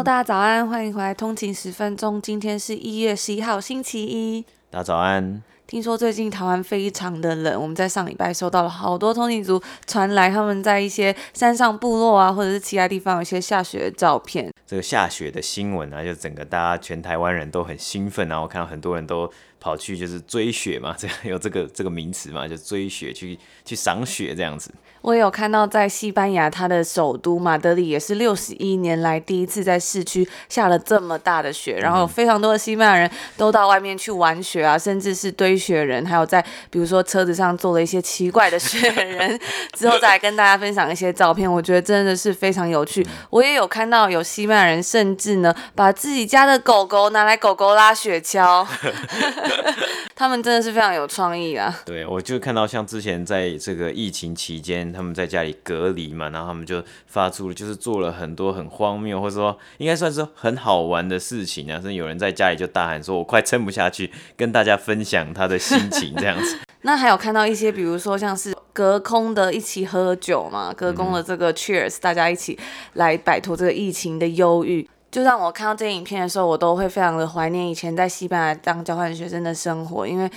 Hello，大家早安，欢迎回来通勤十分钟。今天是一月十一号，星期一。大家早安。听说最近台湾非常的冷，我们在上礼拜收到了好多通勤族传来他们在一些山上部落啊，或者是其他地方有一些下雪的照片。这个下雪的新闻啊，就整个大家全台湾人都很兴奋，然后看到很多人都。跑去就是追雪嘛，这样有这个这个名词嘛，就追雪去去赏雪这样子。我也有看到在西班牙，它的首都马德里也是六十一年来第一次在市区下了这么大的雪，然后有非常多的西班牙人都到外面去玩雪啊，甚至是堆雪人，还有在比如说车子上做了一些奇怪的雪人，之后再来跟大家分享一些照片，我觉得真的是非常有趣。我也有看到有西班牙人甚至呢把自己家的狗狗拿来狗狗拉雪橇。他们真的是非常有创意啊！对，我就看到像之前在这个疫情期间，他们在家里隔离嘛，然后他们就发出了，就是做了很多很荒谬，或者说应该算是很好玩的事情啊。甚至有人在家里就大喊说：“我快撑不下去！”跟大家分享他的心情这样子。那还有看到一些，比如说像是隔空的一起喝酒嘛，隔空的这个 cheers，大家一起来摆脱这个疫情的忧郁。就让我看到这些影片的时候，我都会非常的怀念以前在西班牙当交换学生的生活，因为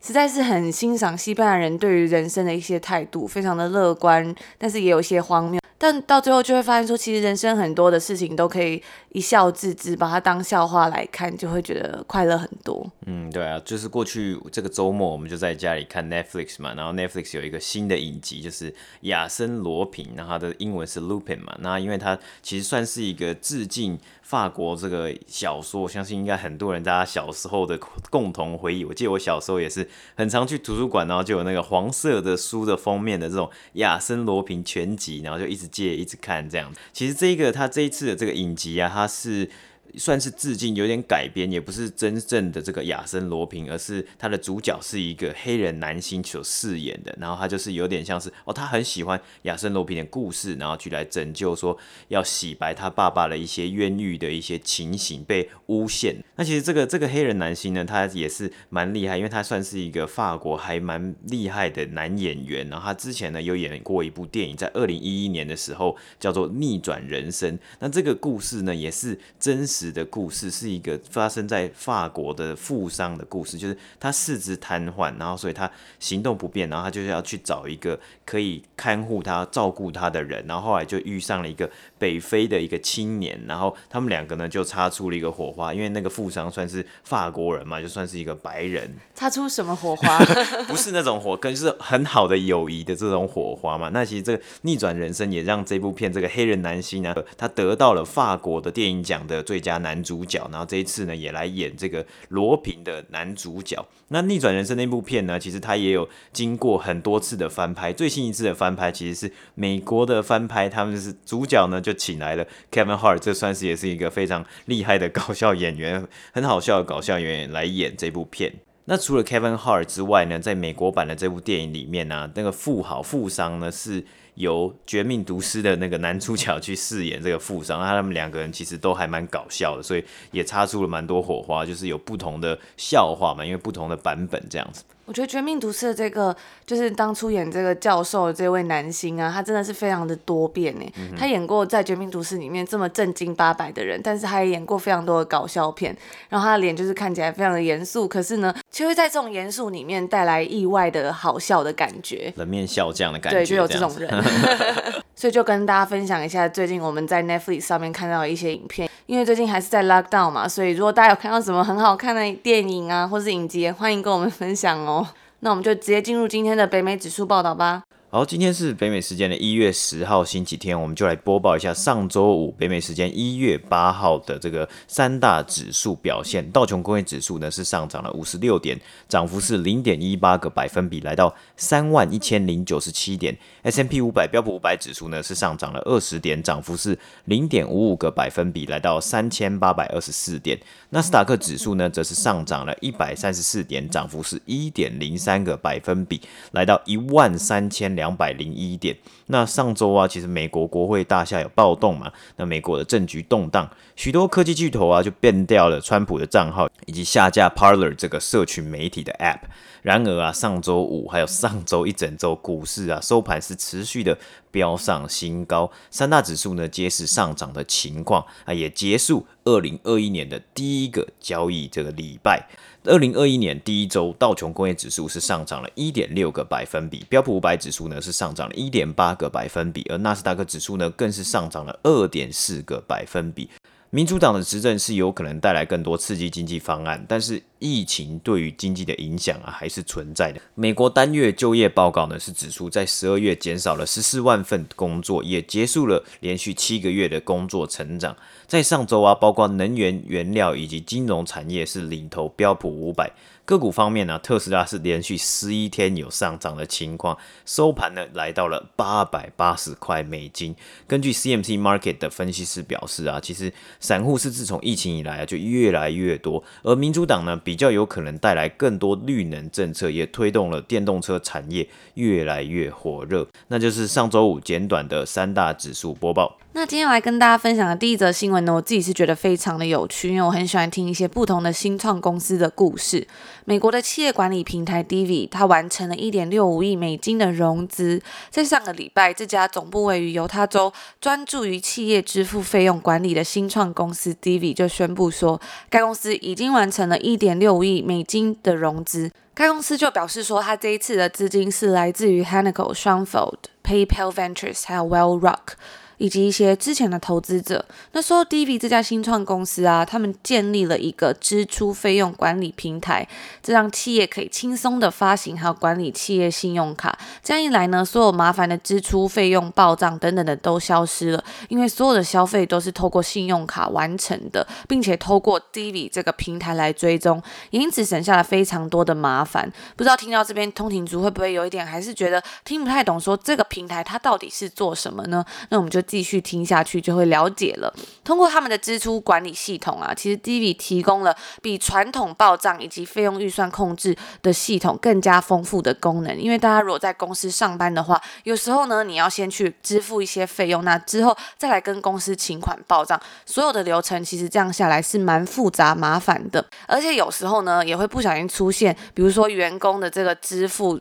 实在是很欣赏西班牙人对于人生的一些态度，非常的乐观，但是也有些荒谬。但到最后就会发现说，其实人生很多的事情都可以一笑置之，把它当笑话来看，就会觉得快乐很多。嗯，对啊，就是过去这个周末，我们就在家里看 Netflix 嘛，然后 Netflix 有一个新的影集，就是亚森罗平，然后它的英文是 Lupin 嘛，那因为它其实算是一个致敬法国这个小说，我相信应该很多人大家小时候的共同回忆。我记得我小时候也是很常去图书馆，然后就有那个黄色的书的封面的这种亚森罗平全集，然后就一直。借一直看这样子，其实这个他这一次的这个影集啊，它是。算是致敬，有点改编，也不是真正的这个亚森罗平，而是他的主角是一个黑人男星所饰演的。然后他就是有点像是哦，他很喜欢亚森罗平的故事，然后去来拯救说要洗白他爸爸的一些冤狱的一些情形被诬陷。那其实这个这个黑人男星呢，他也是蛮厉害，因为他算是一个法国还蛮厉害的男演员。然后他之前呢有演过一部电影，在二零一一年的时候叫做《逆转人生》。那这个故事呢也是真实。的故事是一个发生在法国的富商的故事，就是他四肢瘫痪，然后所以他行动不便，然后他就是要去找一个可以看护他、照顾他的人，然后后来就遇上了一个北非的一个青年，然后他们两个呢就擦出了一个火花，因为那个富商算是法国人嘛，就算是一个白人，擦出什么火花？不是那种火，可是很好的友谊的这种火花嘛。那其实这个逆转人生也让这部片这个黑人男星呢，他得到了法国的电影奖的最佳。加男主角，然后这一次呢也来演这个罗平的男主角。那逆转人生那部片呢，其实他也有经过很多次的翻拍，最新一次的翻拍其实是美国的翻拍，他们是主角呢就请来了 Kevin Hart，这算是也是一个非常厉害的搞笑演员，很好笑的搞笑演员来演这部片。那除了 Kevin Hart 之外呢，在美国版的这部电影里面呢、那个富豪富商呢是。由《绝命毒师》的那个男主角去饰演这个富商，那他们两个人其实都还蛮搞笑的，所以也擦出了蛮多火花，就是有不同的笑话嘛，因为不同的版本这样子。我觉得《绝命毒师》的这个就是当初演这个教授的这位男星啊，他真的是非常的多变呢。嗯、他演过在《绝命毒师》里面这么正经八百的人，但是他也演过非常多的搞笑片，然后他的脸就是看起来非常的严肃，可是呢，却会在这种严肃里面带来意外的好笑的感觉，冷面笑匠的感觉，对，就有这种人。所以就跟大家分享一下最近我们在 Netflix 上面看到的一些影片，因为最近还是在 Lockdown 嘛，所以如果大家有看到什么很好看的电影啊，或是影集，欢迎跟我们分享哦。那我们就直接进入今天的北美指数报道吧。好，今天是北美时间的一月十号星期天，我们就来播报一下上周五北美时间一月八号的这个三大指数表现。道琼工业指数呢是上涨了五十六点，涨幅是零点一八个百分比，来到三万一千零九十七点。S&P 五百标普五百指数呢是上涨了二十点，涨幅是零点五五个百分比，来到三千八百二十四点。纳斯达克指数呢则是上涨了一百三十四点，涨幅是一点零三个百分比，来到一万三千。两百零一点。那上周啊，其实美国国会大厦有暴动嘛？那美国的政局动荡，许多科技巨头啊就变掉了川普的账号，以及下架 Parler 这个社群媒体的 App。然而啊，上周五还有上周一整周，股市啊收盘是持续的飙上新高，三大指数呢皆是上涨的情况啊，也结束二零二一年的第一个交易这个礼拜。二零二一年第一周，道琼工业指数是上涨了一点六个百分比，标普五百指数呢是上涨了一点八个百分比，而纳斯达克指数呢更是上涨了二点四个百分比。民主党的执政是有可能带来更多刺激经济方案，但是疫情对于经济的影响啊还是存在的。美国单月就业报告呢是指出，在十二月减少了十四万份工作，也结束了连续七个月的工作成长。在上周啊，包括能源、原料以及金融产业是领头标普五百。个股方面呢，特斯拉是连续十一天有上涨的情况，收盘呢来到了八百八十块美金。根据 CMC Market 的分析师表示啊，其实散户是自从疫情以来啊就越来越多，而民主党呢比较有可能带来更多绿能政策，也推动了电动车产业越来越火热。那就是上周五简短的三大指数播报。那今天来跟大家分享的第一则新闻呢，我自己是觉得非常的有趣，因为我很喜欢听一些不同的新创公司的故事。美国的企业管理平台 Divi，它完成了一点六五亿美金的融资。在上个礼拜，这家总部位于犹他州、专注于企业支付费用管理的新创公司 Divi 就宣布说，该公司已经完成了一点六五亿美金的融资。该公司就表示说，它这一次的资金是来自于 Hanikel、Schonfeld、PayPal Ventures 还有 Well Rock。以及一些之前的投资者，那说 Divvy 这家新创公司啊，他们建立了一个支出费用管理平台，这让企业可以轻松的发行还有管理企业信用卡。这样一来呢，所有麻烦的支出费用报账等等的都消失了，因为所有的消费都是透过信用卡完成的，并且透过 Divi 这个平台来追踪，因此省下了非常多的麻烦。不知道听到这边通勤族会不会有一点还是觉得听不太懂，说这个平台它到底是做什么呢？那我们就。继续听下去就会了解了。通过他们的支出管理系统啊，其实 Divvy 提供了比传统报账以及费用预算控制的系统更加丰富的功能。因为大家如果在公司上班的话，有时候呢，你要先去支付一些费用，那之后再来跟公司请款报账，所有的流程其实这样下来是蛮复杂麻烦的。而且有时候呢，也会不小心出现，比如说员工的这个支付。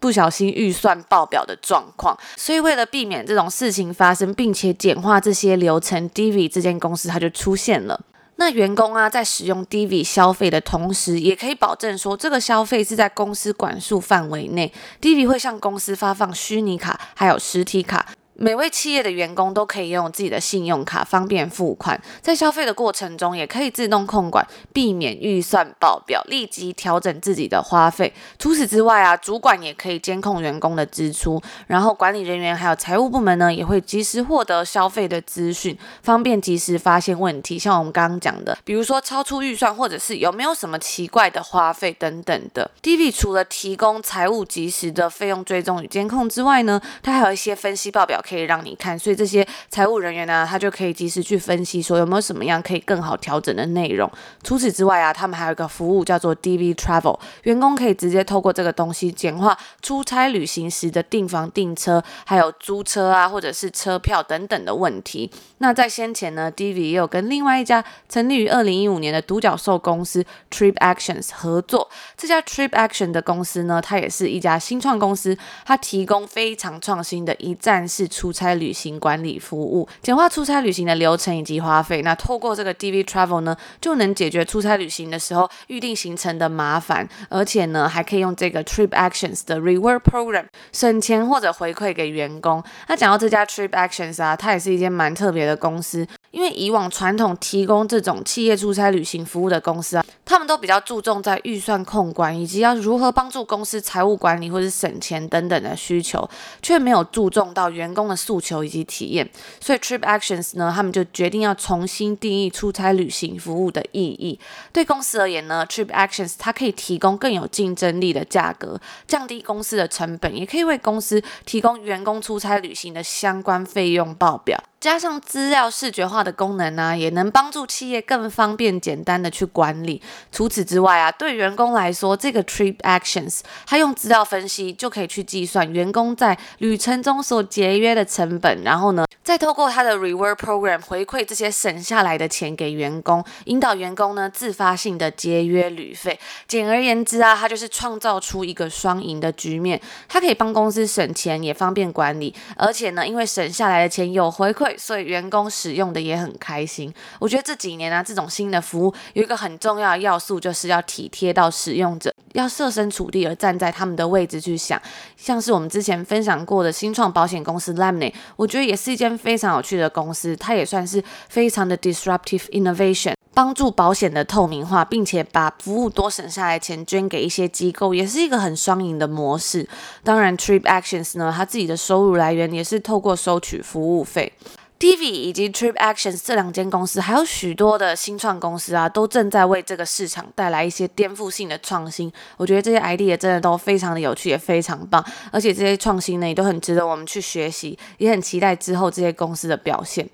不小心预算爆表的状况，所以为了避免这种事情发生，并且简化这些流程，Divi 这间公司它就出现了。那员工啊，在使用 Divi 消费的同时，也可以保证说这个消费是在公司管束范围内。Divi 会向公司发放虚拟卡，还有实体卡。每位企业的员工都可以拥有自己的信用卡，方便付款。在消费的过程中，也可以自动控管，避免预算爆表，立即调整自己的花费。除此之外啊，主管也可以监控员工的支出，然后管理人员还有财务部门呢，也会及时获得消费的资讯，方便及时发现问题。像我们刚刚讲的，比如说超出预算，或者是有没有什么奇怪的花费等等的。DV 除了提供财务及时的费用追踪与监控之外呢，它还有一些分析报表。可以让你看，所以这些财务人员呢，他就可以及时去分析，说有没有什么样可以更好调整的内容。除此之外啊，他们还有一个服务叫做 DV Travel，员工可以直接透过这个东西简化出差旅行时的订房、订车，还有租车啊，或者是车票等等的问题。那在先前呢，DV 也有跟另外一家成立于二零一五年的独角兽公司 Trip Actions 合作。这家 Trip Action 的公司呢，它也是一家新创公司，它提供非常创新的一站式出差旅行管理服务，简化出差旅行的流程以及花费。那透过这个 DV Travel 呢，就能解决出差旅行的时候预定行程的麻烦，而且呢，还可以用这个 Trip Actions 的 Reward Program 省钱或者回馈给员工。那讲到这家 Trip Actions 啊，它也是一间蛮特别的公司，因为以往传统提供这种企业出差旅行服务的公司啊，他们都比较注重在预算控管以及要如何帮助公司财务管理或是省钱等等的需求，却没有注重到员工的诉求以及体验。所以 Trip Actions 呢，他们就决定要重新定义出差旅行服务的意义。对公司而言呢，Trip Actions 它可以提供更有竞争力的价格，降低公司的成本，也可以为公司提供员工出差旅行的相关费用报表。加上资料视觉化的功能呢、也能帮助企业更方便、简单的去管理。除此之外啊，对员工来说，这个 Trip Actions 它用资料分析就可以去计算员工在旅程中所节约的成本，然后呢，再透过它的 Reward Program 回馈这些省下来的钱给员工，引导员工呢自发性的节约旅费。简而言之啊，它就是创造出一个双赢的局面。它可以帮公司省钱，也方便管理，而且呢，因为省下来的钱有回馈。所以员工使用的也很开心。我觉得这几年啊，这种新的服务有一个很重要的要素，就是要体贴到使用者，要设身处地而站在他们的位置去想。像是我们之前分享过的新创保险公司 Lemonade，我觉得也是一间非常有趣的公司，它也算是非常的 disruptive innovation，帮助保险的透明化，并且把服务多省下来钱捐给一些机构，也是一个很双赢的模式。当然，Trip Actions 呢，它自己的收入来源也是透过收取服务费。TV 以及 Trip Actions 这两间公司，还有许多的新创公司啊，都正在为这个市场带来一些颠覆性的创新。我觉得这些 idea 真的都非常的有趣，也非常棒。而且这些创新呢，也都很值得我们去学习，也很期待之后这些公司的表现。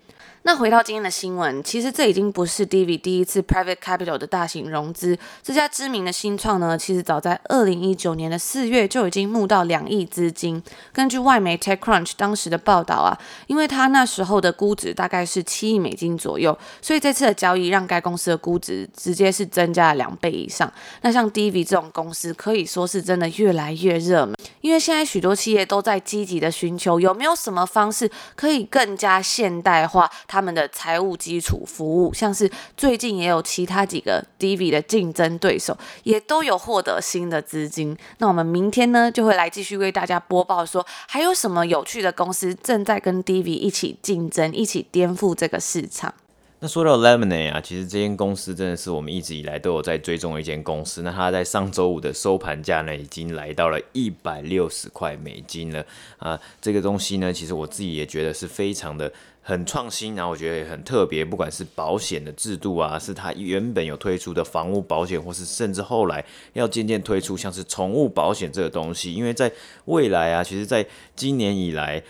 那回到今天的新闻，其实这已经不是 DV 第一次 Private Capital 的大型融资。这家知名的新创呢，其实早在二零一九年的四月就已经募到两亿资金。根据外媒 TechCrunch 当时的报道啊，因为他那时候的估值大概是七亿美金左右，所以这次的交易让该公司的估值直接是增加了两倍以上。那像 DV 这种公司可以说是真的越来越热门，因为现在许多企业都在积极的寻求有没有什么方式可以更加现代化。他们的财务基础服务，像是最近也有其他几个 D V 的竞争对手，也都有获得新的资金。那我们明天呢，就会来继续为大家播报说，还有什么有趣的公司正在跟 D V 一起竞争，一起颠覆这个市场。那说到 Lemonade 啊，其实这间公司真的是我们一直以来都有在追踪的一间公司。那它在上周五的收盘价呢，已经来到了一百六十块美金了啊。这个东西呢，其实我自己也觉得是非常的很创新，然后我觉得也很特别。不管是保险的制度啊，是它原本有推出的房屋保险，或是甚至后来要渐渐推出像是宠物保险这个东西，因为在未来啊，其实在今年以来。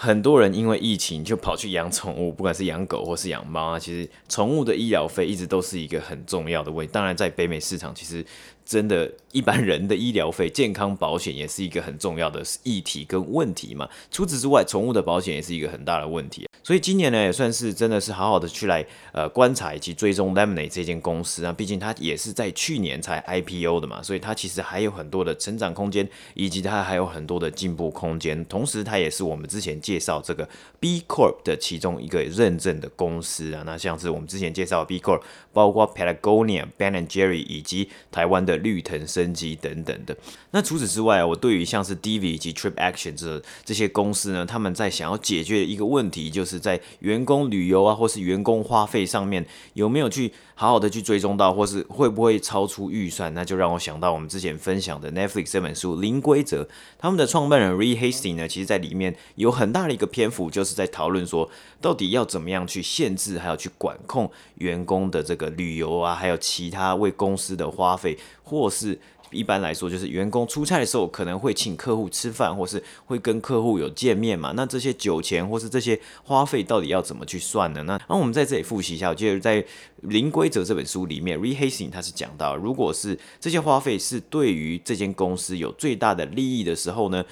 很多人因为疫情就跑去养宠物，不管是养狗或是养猫啊，其实宠物的医疗费一直都是一个很重要的问题。当然，在北美市场，其实真的一般人的医疗费、健康保险也是一个很重要的议题跟问题嘛。除此之外，宠物的保险也是一个很大的问题。所以今年呢，也算是真的是好好的去来呃观察以及追踪 Lemonade 这间公司啊，毕竟它也是在去年才 IPO 的嘛，所以它其实还有很多的成长空间，以及它还有很多的进步空间。同时，它也是我们之前介绍这个 B Corp 的其中一个认证的公司啊。那像是我们之前介绍 B Corp，包括 Patagonia、Ben and Jerry 以及台湾的绿藤升级等等的。那除此之外，我对于像是 DV 以及 Trip Action 这这些公司呢，他们在想要解决的一个问题就是。在员工旅游啊，或是员工花费上面，有没有去好好的去追踪到，或是会不会超出预算？那就让我想到我们之前分享的 Netflix 这本书《零规则》，他们的创办人 Re Hastings 呢，其实在里面有很大的一个篇幅，就是在讨论说，到底要怎么样去限制，还有去管控员工的这个旅游啊，还有其他为公司的花费，或是。一般来说，就是员工出差的时候可能会请客户吃饭，或是会跟客户有见面嘛。那这些酒钱或是这些花费到底要怎么去算呢？那然后我们在这里复习一下，我记得在《零规则》这本书里面，Reed Hastings 他是讲到，如果是这些花费是对于这间公司有最大的利益的时候呢，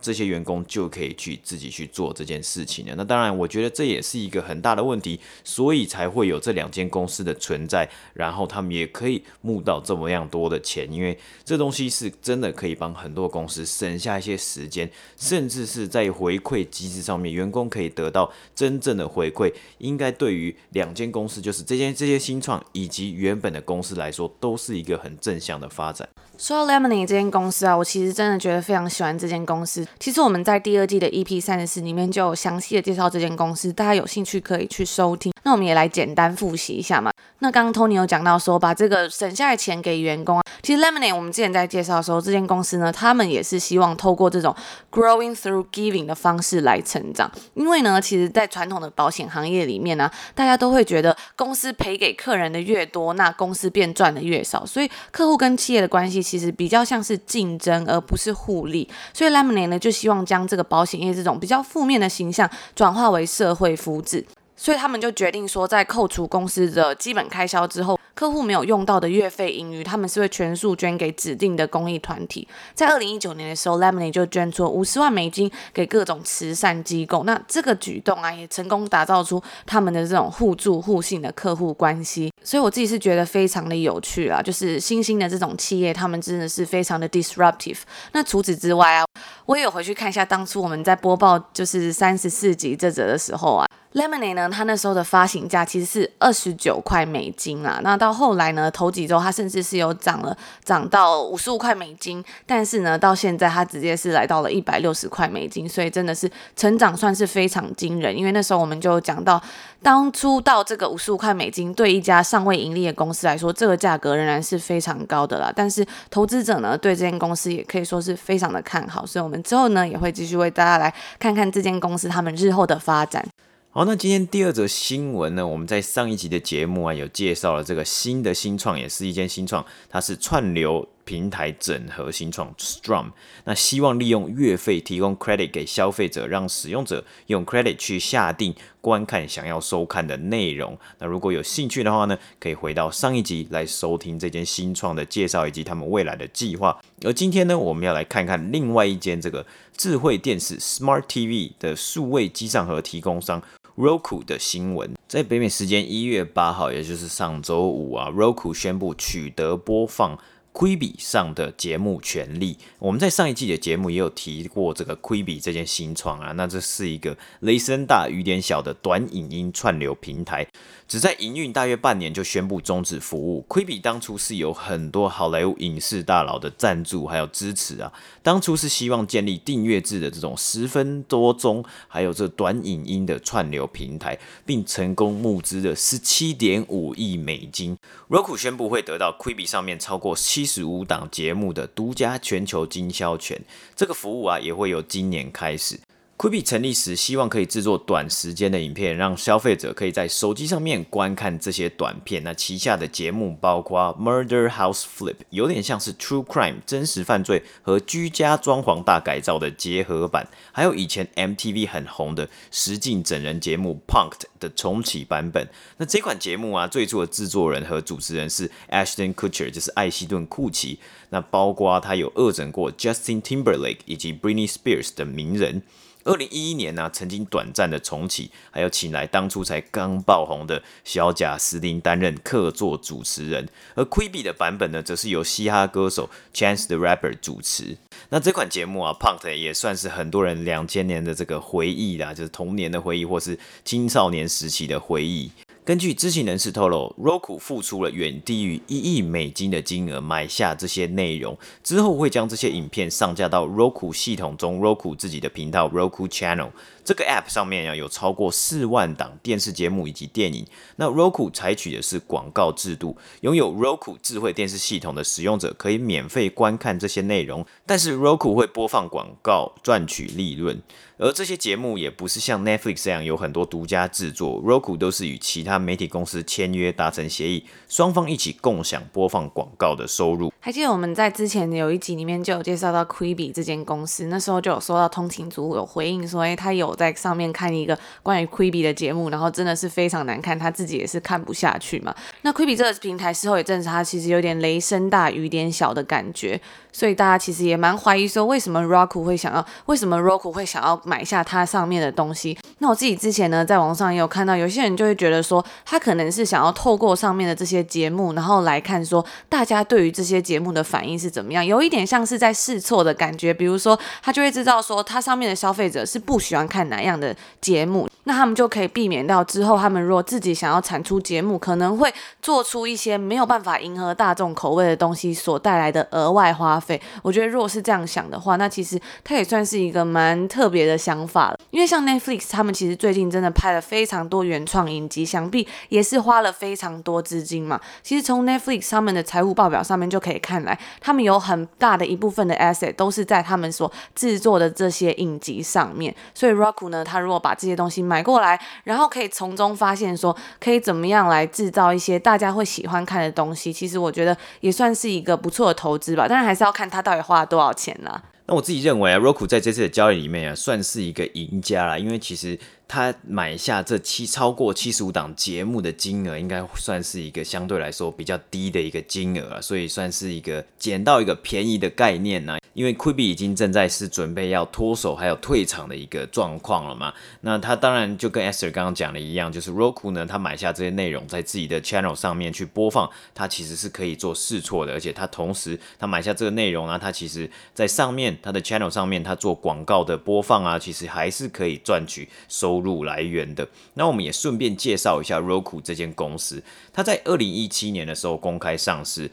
这些员工就可以去自己去做这件事情了。那当然，我觉得这也是一个很大的问题，所以才会有这两间公司的存在。然后他们也可以募到这么样多的钱，因为这东西是真的可以帮很多公司省下一些时间，甚至是在回馈机制上面，员工可以得到真正的回馈。应该对于两间公司，就是这间这些新创以及原本的公司来说，都是一个很正向的发展。说到 Lemonade 这间公司啊，我其实真的觉得非常喜欢这间公司。其实我们在第二季的 EP 三十四里面就有详细的介绍这间公司，大家有兴趣可以去收听。那我们也来简单复习一下嘛。那刚刚 Tony 有讲到说，把这个省下的钱给员工啊。其实 Lemonade 我们之前在介绍的时候，这间公司呢，他们也是希望透过这种 growing through giving 的方式来成长。因为呢，其实，在传统的保险行业里面呢，大家都会觉得公司赔给客人的越多，那公司便赚的越少。所以，客户跟企业的关系其实比较像是竞争，而不是互利。所以，Lemonade 就希望将这个保险业这种比较负面的形象，转化为社会福祉。所以他们就决定说，在扣除公司的基本开销之后，客户没有用到的月费盈余，他们是会全数捐给指定的公益团体。在二零一九年的时候，Lemonade 就捐出五十万美金给各种慈善机构。那这个举动啊，也成功打造出他们的这种互助互信的客户关系。所以我自己是觉得非常的有趣啊，就是新兴的这种企业，他们真的是非常的 disruptive。那除此之外啊，我也有回去看一下当初我们在播报就是三十四集这则的时候啊。Lemonade 呢，它那时候的发行价其实是二十九块美金啊。那到后来呢，头几周它甚至是有涨了，涨到五十五块美金。但是呢，到现在它直接是来到了一百六十块美金，所以真的是成长算是非常惊人。因为那时候我们就讲到，当初到这个五十五块美金，对一家尚未盈利的公司来说，这个价格仍然是非常高的啦。但是投资者呢，对这间公司也可以说是非常的看好。所以我们之后呢，也会继续为大家来看看这间公司他们日后的发展。好，那今天第二则新闻呢？我们在上一集的节目啊，有介绍了这个新的新创，也是一间新创，它是串流平台整合新创 Strum。那希望利用月费提供 credit 给消费者，让使用者用 credit 去下定观看想要收看的内容。那如果有兴趣的话呢，可以回到上一集来收听这间新创的介绍以及他们未来的计划。而今天呢，我们要来看看另外一间这个智慧电视 Smart TV 的数位机上盒提供商。Roku 的新闻，在北美时间一月八号，也就是上周五啊，Roku 宣布取得播放 Quibi 上的节目权利。我们在上一季的节目也有提过这个 Quibi 这件新创啊，那这是一个雷声大雨点小的短影音串流平台。只在营运大约半年就宣布终止服务。Quibi 当初是有很多好莱坞影视大佬的赞助还有支持啊，当初是希望建立订阅制的这种十分多钟还有这短影音的串流平台，并成功募资了十七点五亿美金。Roku 宣布会得到 Quibi 上面超过七十五档节目的独家全球经销权，这个服务啊也会由今年开始。Quibi 成立时，希望可以制作短时间的影片，让消费者可以在手机上面观看这些短片。那旗下的节目包括 Murder House Flip，有点像是 True Crime 真实犯罪和居家装潢大改造的结合版，还有以前 MTV 很红的实境整人节目 Punked 的重启版本。那这款节目啊，最初的制作人和主持人是 Ashton Kutcher，就是艾希顿·库奇。那包括他有恶整过 Justin Timberlake 以及 Britney Spears 的名人。二零一一年呢、曾经短暂的重启，还有请来当初才刚爆红的小贾斯汀担任客座主持人，而 Quibi 的版本呢，则是由嘻哈歌手 Chance the Rapper 主持。那这款节目啊，Punk 也算是很多人两千年的这个回忆啦，就是童年的回忆，或是青少年时期的回忆。根据知情人士透露，Roku 付出了远低于一亿美金的金额买下这些内容，之后会将这些影片上架到 Roku 系统中，Roku 自己的频道 Roku Channel。这个 App 上面呀，有超过四万档电视节目以及电影。那 Roku 采取的是广告制度，拥有 Roku 智慧电视系统的使用者可以免费观看这些内容，但是 Roku 会播放广告赚取利润。而这些节目也不是像 Netflix 这样有很多独家制作，Roku 都是与其他媒体公司签约达成协议，双方一起共享播放广告的收入。还记得我们在之前有一集里面就有介绍到 Quibi 这间公司，那时候就有收到通勤族有回应说，哎，他有在上面看一个关于 Quibi 的节目，然后真的是非常难看，他自己也是看不下去嘛。那 Quibi 这个平台事后也证实，它其实有点雷声大雨点小的感觉，所以大家其实也蛮怀疑说，为什么 Roku 会想要，为什么 Roku 会想要买下它上面的东西。那我自己之前呢，在网上也有看到，有些人就会觉得说，他可能是想要透过上面的这些节目，然后来看说大家对于这些节目的反应是怎么样，有一点像是在试错的感觉。比如说，他就会知道说，他上面的消费者是不喜欢看哪样的节目。那他们就可以避免到之后，他们如果自己想要产出节目，可能会做出一些没有办法迎合大众口味的东西所带来的额外花费。我觉得如果是这样想的话，那其实它也算是一个蛮特别的想法了。因为像 Netflix，他们其实最近真的拍了非常多原创影集，想必也是花了非常多资金嘛。其实从 Netflix 他们的财务报表上面就可以看来，他们有很大的一部分的 asset 都是在他们所制作的这些影集上面。所以 rob 库呢，他如果把这些东西买过来，然后可以从中发现说，可以怎么样来制造一些大家会喜欢看的东西。其实我觉得也算是一个不错的投资吧。当然还是要看他到底花了多少钱啦。那我自己认为啊，Roku 在这次的交易里面啊，算是一个赢家啦，因为其实。他买下这七超过七十五档节目的金额，应该算是一个相对来说比较低的一个金额啊，所以算是一个捡到一个便宜的概念呢。因为 Quibi 已经正在是准备要脱手还有退场的一个状况了嘛，那他当然就跟 Esther 刚刚讲的一样，就是 Roku 呢，他买下这些内容在自己的 channel 上面去播放，他其实是可以做试错的，而且他同时他买下这个内容呢，他其实在上面他的 channel 上面他做广告的播放啊，其实还是可以赚取收收入来源的。那我们也顺便介绍一下 Roku 这间公司，它在二零一七年的时候公开上市。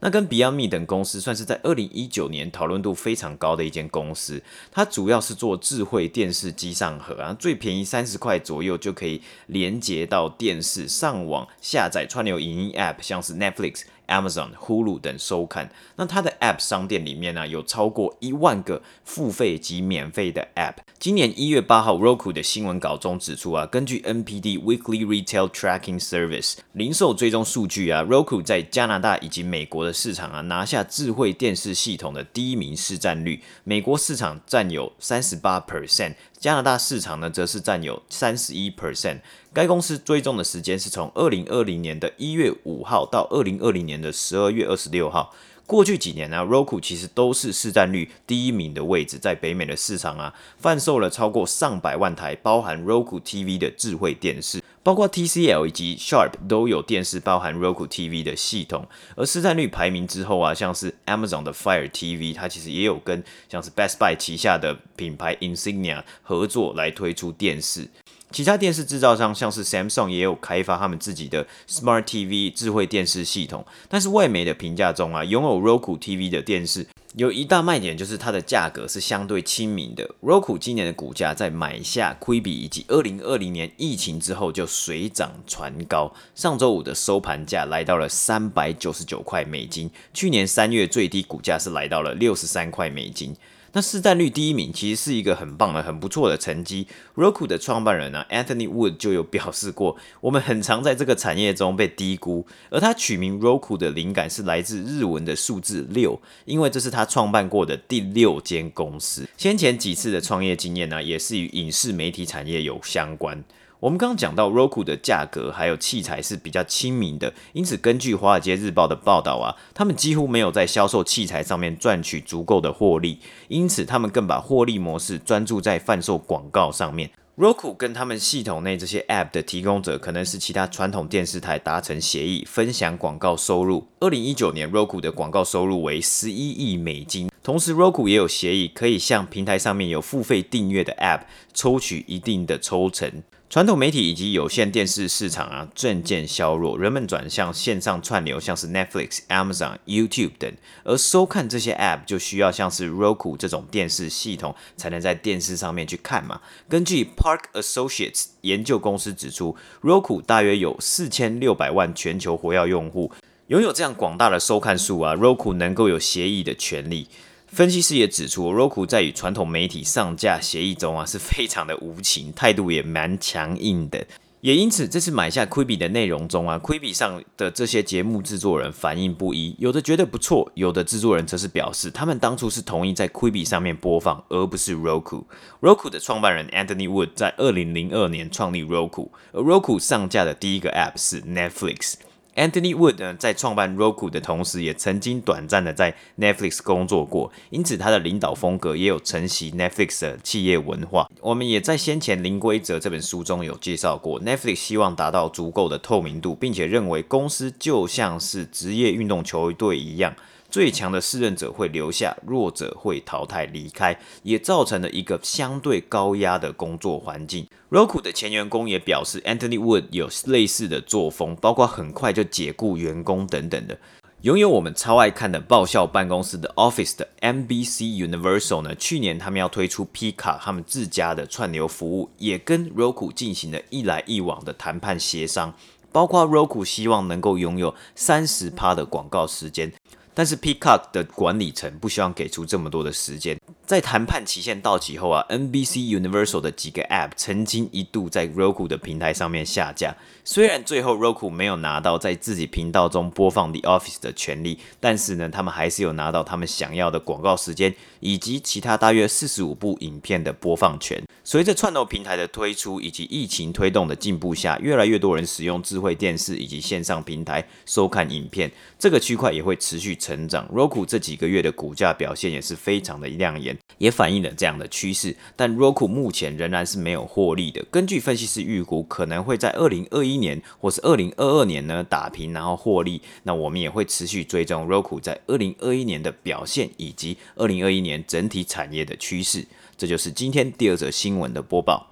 那跟 Beyond Me 等公司算是在二零一九年讨论度非常高的一间公司，它主要是做智慧电视机上盒啊，最便宜三十块左右就可以连接到电视上网下载串流影音 App，像是 Netflix。Amazon、Hulu 等收看，那它的 App 商店里面呢、啊，有超过一万个付费及免费的 App。今年一月八号，Roku 的新闻稿中指出啊，根据 NPD Weekly Retail Tracking Service 零售追踪数据啊，Roku 在加拿大以及美国的市场啊，拿下智慧电视系统的第一名市占率，美国市场占有三十八 percent。加拿大市场呢，则是占有三十一 percent。该公司追踪的时间是从二零二零年的一月五号到二零二零年的十二月二十六号。过去几年呢，Roku 其实都是市占率第一名的位置，在北美的市场啊，贩售了超过上百万台，包含 Roku TV 的智慧电视。包括 TCL 以及 Sharp 都有电视包含 Roku TV 的系统，而市占率排名之后啊，像是 Amazon 的 Fire TV，它其实也有跟像是 Best Buy 旗下的品牌 Insignia 合作来推出电视。其他电视制造商像是 Samsung 也有开发他们自己的 Smart TV 智慧电视系统，但是外媒的评价中啊，拥有 Roku TV 的电视。有一大卖点就是它的价格是相对亲民的。Roku 今年的股价在买下 q u b i 以及二零二零年疫情之后就水涨船高，上周五的收盘价来到了三百九十九块美金，去年三月最低股价是来到了六十三块美金。那市占率第一名其实是一个很棒的、很不错的成绩。Roku 的创办人呢、Anthony Wood 就有表示过，我们很常在这个产业中被低估。而他取名 Roku 的灵感是来自日文的数字六，因为这是他创办过的第六间公司。先前几次的创业经验呢，也是与影视媒体产业有相关。我们刚刚讲到，Roku 的价格还有器材是比较亲民的，因此根据《华尔街日报》的报道啊，他们几乎没有在销售器材上面赚取足够的获利，因此他们更把获利模式专注在贩售广告上面。Roku 跟他们系统内这些 App 的提供者可能是其他传统电视台达成协议，分享广告收入。二零一九年，Roku 的广告收入为十一亿美金，同时 Roku 也有协议可以向平台上面有付费订阅的 App 抽取一定的抽成。传统媒体以及有线电视市场啊，渐渐削弱，人们转向线上串流，像是 Netflix、Amazon、YouTube 等，而收看这些 App 就需要像是 Roku 这种电视系统，才能在电视上面去看嘛。根据 Park Associates 研究公司指出，Roku 大约有四千六百万全球活跃用户，拥有这样广大的收看数啊，Roku 能够有协议的权利。分析师也指出，Roku 在与传统媒体上架协议中啊，是非常的无情，态度也蛮强硬的。也因此，这次买下 Quibi 的内容中啊，Quibi 上的这些节目制作人反应不一，有的觉得不错，有的制作人则是表示，他们当初是同意在 Quibi 上面播放，而不是 Roku。Roku 的创办人 Anthony Wood 在二零零二年创立 Roku，而 Roku 上架的第一个 App 是 Netflix。Anthony Wood 呢，在创办 Roku 的同时，也曾经短暂的在 Netflix 工作过，因此他的领导风格也有承袭 Netflix 的企业文化。我们也在先前《零规则》这本书中有介绍过，Netflix 希望达到足够的透明度，并且认为公司就像是职业运动球队一样。最强的试任者会留下，弱者会淘汰离开，也造成了一个相对高压的工作环境。Roku 的前员工也表示，Anthony Wood 有类似的作风，包括很快就解雇员工等等的。拥有我们超爱看的爆笑办公室的 Office 的 NBC Universal 呢，去年他们要推出 P 卡他们自家的串流服务，也跟 Roku 进行了一来一往的谈判协商，包括 Roku 希望能够拥有三十趴的广告时间，但是 Peacock 的管理层不希望给出这么多的时间。在谈判期限到期后啊，NBC Universal 的几个 App 曾经一度在 Roku 的平台上面下架。虽然最后 Roku 没有拿到在自己频道中播放 The Office 的权利，但是呢，他们还是有拿到他们想要的广告时间以及其他大约四十五部影片的播放权。随着串流平台的推出以及疫情推动的进步下，越来越多人使用智慧电视以及线上平台收看影片，这个区块也会持续成长。Roku 这几个月的股价表现也是非常的亮眼。也反映了这样的趋势，但 Roku 目前仍然是没有获利的。根据分析师预估，可能会在二零二一年或是二零二二年呢打平，然后获利。那我们也会持续追踪 Roku 在二零二一年的表现，以及二零二一年整体产业的趋势。这就是今天第二则新闻的播报。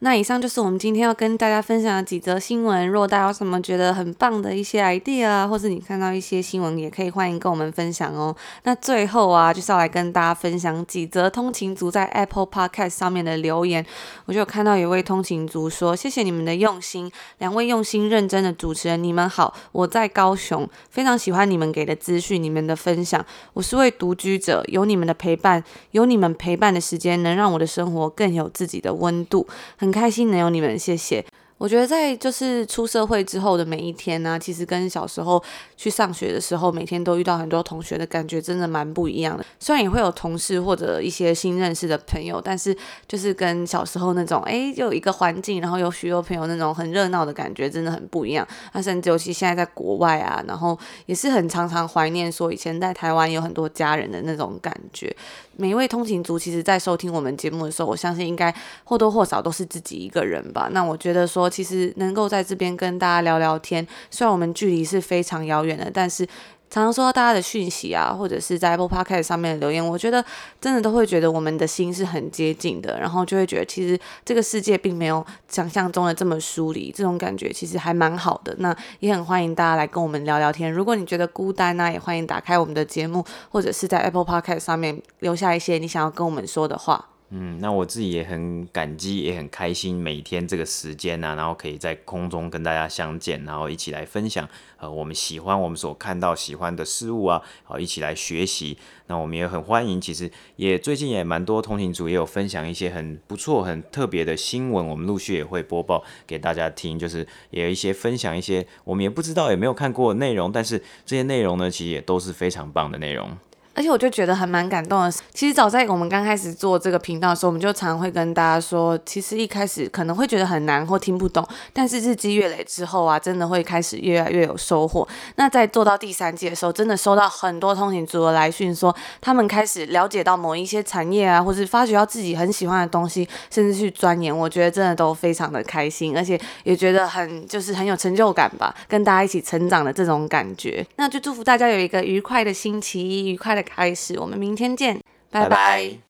那以上就是我们今天要跟大家分享的几则新闻。如果大家有什么觉得很棒的一些 idea 啊，或是你看到一些新闻，也可以欢迎跟我们分享哦。那最后啊，就是要来跟大家分享几则通勤族在 Apple Podcast 上面的留言。我就有看到有位通勤族说：“谢谢你们的用心，两位用心认真的主持人，你们好。我在高雄，非常喜欢你们给的资讯，你们的分享。我是位独居者，有你们的陪伴，有你们陪伴的时间，能让我的生活更有自己的温度。”很开心能有你们，谢谢。我觉得在就是出社会之后的每一天呢、其实跟小时候去上学的时候，每天都遇到很多同学的感觉，真的蛮不一样的。虽然也会有同事或者一些新认识的朋友，但是就是跟小时候那种，哎，就有一个环境，然后有许多朋友那种很热闹的感觉，真的很不一样。那甚至尤其现在在国外啊，然后也是很常常怀念说以前在台湾有很多家人的那种感觉。每一位通勤族，其实在收听我们节目的时候，我相信应该或多或少都是自己一个人吧。那我觉得说。其实能够在这边跟大家聊聊天，虽然我们距离是非常遥远的，但是常常收到大家的讯息啊，或者是在 Apple Podcast 上面的留言，我觉得真的都会觉得我们的心是很接近的，然后就会觉得其实这个世界并没有想象中的这么疏离，这种感觉其实还蛮好的。那也很欢迎大家来跟我们聊聊天。如果你觉得孤单呢、也欢迎打开我们的节目，或者是在 Apple Podcast 上面留下一些你想要跟我们说的话。嗯，那我自己也很感激，也很开心，每天这个时间呢、啊，然后可以在空中跟大家相见，然后一起来分享，呃，我们喜欢我们所看到喜欢的事物啊，好，一起来学习。那我们也很欢迎，其实也最近也蛮多通勤族也有分享一些很不错、很特别的新闻，我们陆续也会播报给大家听，就是也有一些分享一些我们也不知道也没有看过的内容，但是这些内容呢，其实也都是非常棒的内容。而且我就觉得还蛮感动的。其实早在我们刚开始做这个频道的时候，我们就常常会跟大家说，其实一开始可能会觉得很难或听不懂，但是日积月累之后啊，真的会开始越来越有收获。那在做到第三季的时候，真的收到很多通勤族的来讯，说他们开始了解到某一些产业啊，或是发掘到自己很喜欢的东西，甚至去钻研。我觉得真的都非常的开心，而且也觉得很就是很有成就感吧，跟大家一起成长的这种感觉。那就祝福大家有一个愉快的星期一，愉快的开始，我们明天见，拜拜。拜拜。